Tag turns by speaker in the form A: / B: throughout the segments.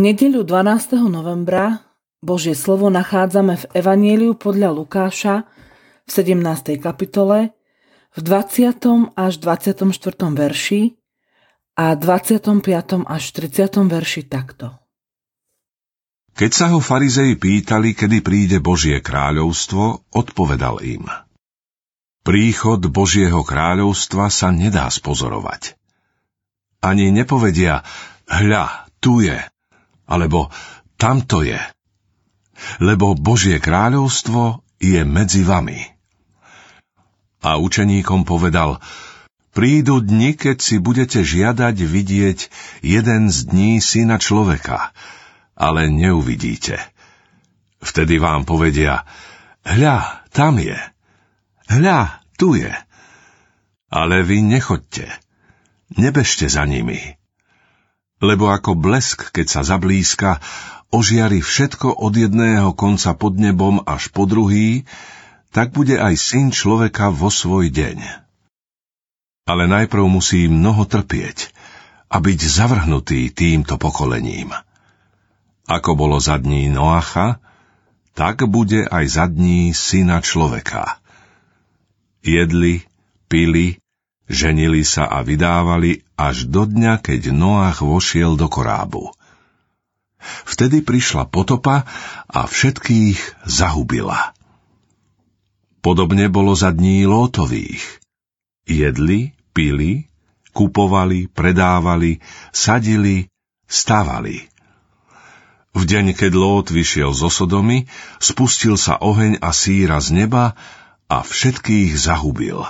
A: nedeľu 12. novembra Božie slovo nachádzame v Evanieliu podľa Lukáša v 17. kapitole v 20. až 24. verši a 25. až 30. verši takto.
B: Keď sa ho farizei pýtali, kedy príde Božie kráľovstvo, odpovedal im. Príchod Božieho kráľovstva sa nedá spozorovať. Ani nepovedia, hľa, tu je, alebo tamto je, lebo Božie kráľovstvo je medzi vami. A učeníkom povedal, prídu dni, keď si budete žiadať vidieť jeden z dní syna človeka, ale neuvidíte. Vtedy vám povedia, hľa, tam je, hľa, tu je. Ale vy nechoďte, nebežte za nimi. Lebo ako blesk, keď sa zablízka, ožiari všetko od jedného konca pod nebom až po druhý, tak bude aj syn človeka vo svoj deň. Ale najprv musí mnoho trpieť a byť zavrhnutý týmto pokolením. Ako bolo za dní Noacha, tak bude aj za dní syna človeka. Jedli, pili, ženili sa a vydávali až do dňa, keď Noach vošiel do korábu – Vtedy prišla potopa a všetkých zahubila. Podobne bolo za dní Lótových. Jedli, pili, kupovali, predávali, sadili, stavali. V deň, keď Lót vyšiel zo Sodomy, spustil sa oheň a síra z neba a všetkých zahubil.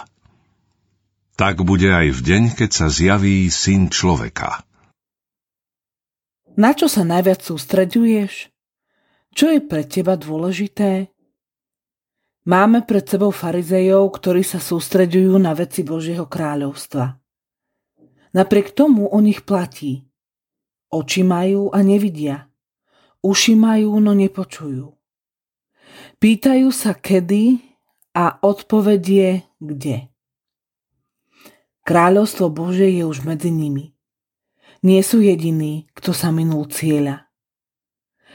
B: Tak bude aj v deň, keď sa zjaví syn človeka.
A: Na čo sa najviac sústreďuješ? Čo je pre teba dôležité? Máme pred sebou farizejov, ktorí sa sústreďujú na veci Božieho kráľovstva. Napriek tomu o nich platí. Oči majú a nevidia. Uši majú, no nepočujú. Pýtajú sa kedy a odpovedie kde. Kráľovstvo Bože je už medzi nimi nie sú jediní, kto sa minul cieľa.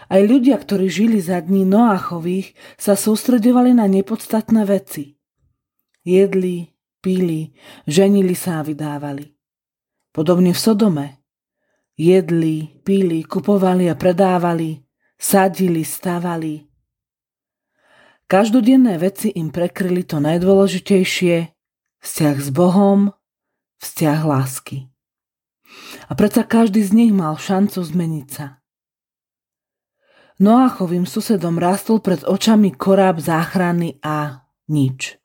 A: Aj ľudia, ktorí žili za dní Noáchových, sa sústredovali na nepodstatné veci. Jedli, pili, ženili sa a vydávali. Podobne v Sodome. Jedli, pili, kupovali a predávali, sadili, stavali. Každodenné veci im prekryli to najdôležitejšie, vzťah s Bohom, vzťah lásky. A predsa každý z nich mal šancu zmeniť sa. Noáchovým susedom rastol pred očami koráb záchrany a nič.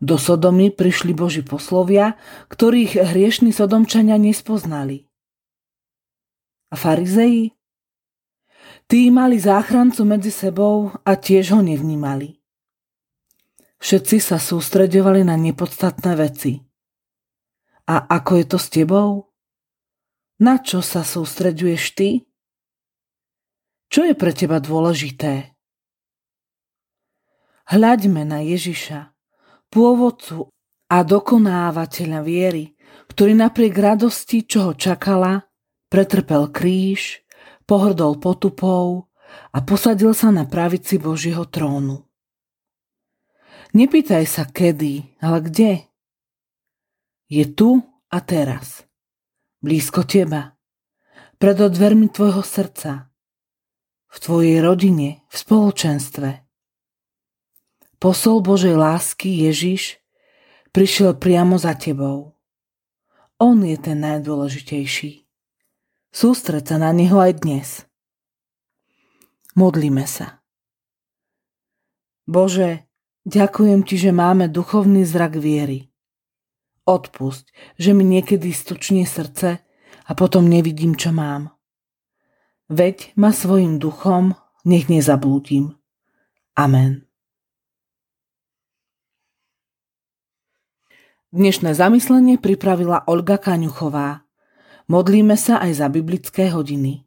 A: Do Sodomy prišli Boží poslovia, ktorých hriešni Sodomčania nespoznali. A farizei? Tí mali záchrancu medzi sebou a tiež ho nevnímali. Všetci sa sústredovali na nepodstatné veci – a ako je to s tebou? Na čo sa sústreďuješ ty? Čo je pre teba dôležité? Hľaďme na Ježiša, pôvodcu a dokonávateľa viery, ktorý napriek radosti, čo ho čakala, pretrpel kríž, pohrdol potupou a posadil sa na pravici Božieho trónu. Nepýtaj sa kedy, ale kde je tu a teraz. Blízko teba. Pred dvermi tvojho srdca. V tvojej rodine, v spoločenstve. Posol Božej lásky Ježiš prišiel priamo za tebou. On je ten najdôležitejší. Sústreď sa na neho aj dnes. Modlíme sa. Bože, ďakujem ti, že máme duchovný zrak viery Odpusť, že mi niekedy stučne srdce a potom nevidím, čo mám. Veď ma svojim duchom, nech nezablúdim. Amen. Dnešné zamyslenie pripravila Olga Kaňuchová. Modlíme sa aj za biblické hodiny.